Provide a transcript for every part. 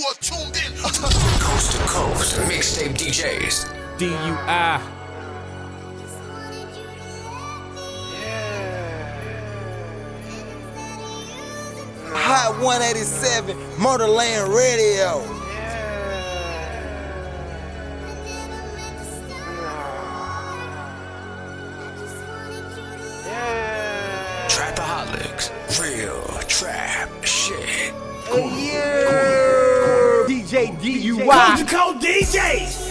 you are tuned in. Coast to coast, mixtape DJs. DUI. Hot 187, Murderland Radio. Trapaholics. Real trap DJ DUI. Code DJs.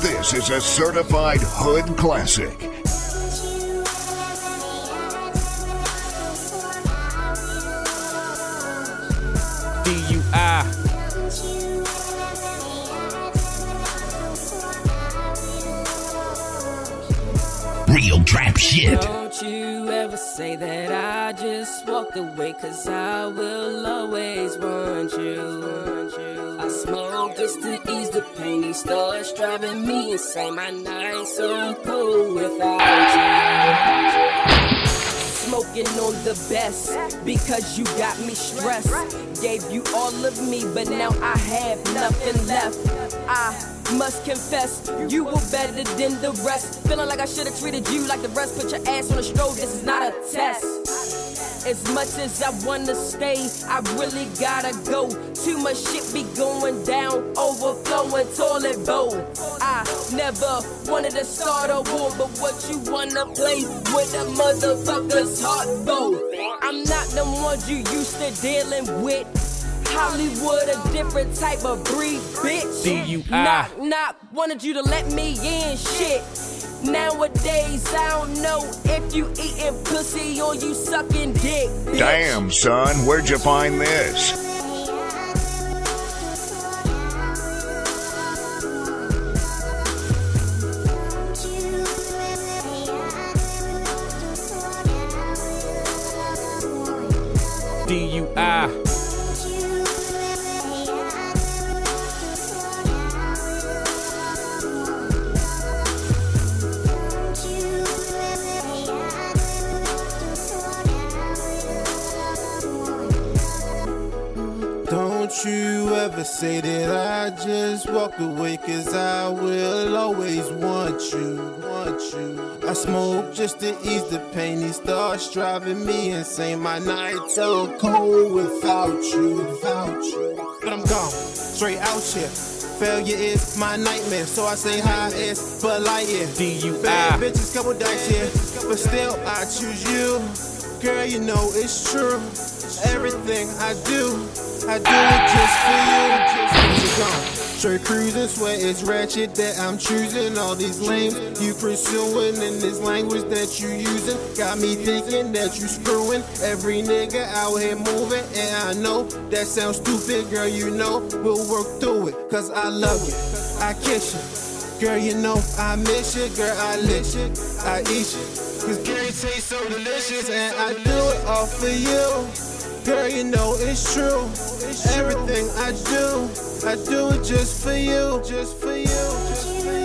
This is a certified hood classic. DUI. Real trap shit. Don't you ever say that I just walked away, cause I will always want you. I smoke just to ease the pain, these starts driving me insane. My nights so cold without you. Smoking on the best because you got me stressed. Gave you all of me, but now I have nothing left. I must confess, you were better than the rest. Feeling like I should have treated you like the rest. Put your ass on the stroke, this is not a test. As much as I wanna stay, I really gotta go. Too much shit be going down, overflowing toilet bowl. I never wanted to start a war, but what you wanna play with a motherfucker's heart, bow. I'm not the ones you used to dealing with. Hollywood, a different type of breed, bitch. DUI. Knock, knock, wanted you to let me in, shit. Nowadays, I don't know if you eating pussy or you sucking dick. bitch. Damn, son, where'd you find this? DUI. You ever say that I just walked away, cause I will always want you, want you. I smoke just to ease the pain, these thoughts driving me insane. My nights so cold without you, without you. But I'm gone, straight out here. Failure is my nightmare, so I say hi as Bud Lightyear. DUI. Bad bitches, couple dice here, but still I choose you. Girl, you know it's true. Everything I do, I do it just for you. Straight cruising, swear it's ratchet that I'm choosing all these lanes you pursuing in this language that you using. Got me thinking that you screwing every nigga out here moving, and I know that sounds stupid, girl. You know we'll work through it, cause I love you, I kiss you. Girl, you know I miss you, girl, I lick you, I eat you. Cause girl, taste so delicious, and I do it all for you. Girl, you know it's true. Everything I do, I do it just for you, just for you, just for you.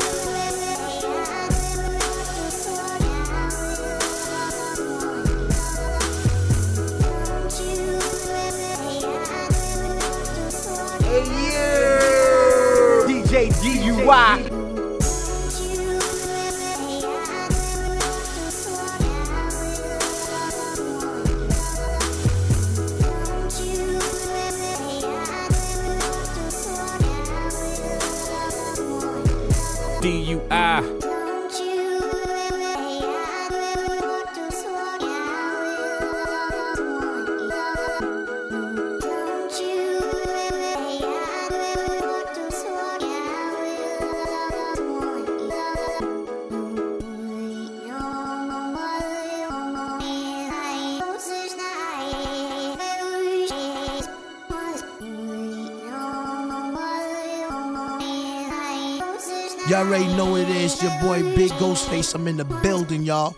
DJ DUI. DUI. Y'all already know it is. Your boy Big Ghostface. I'm in the building, y'all.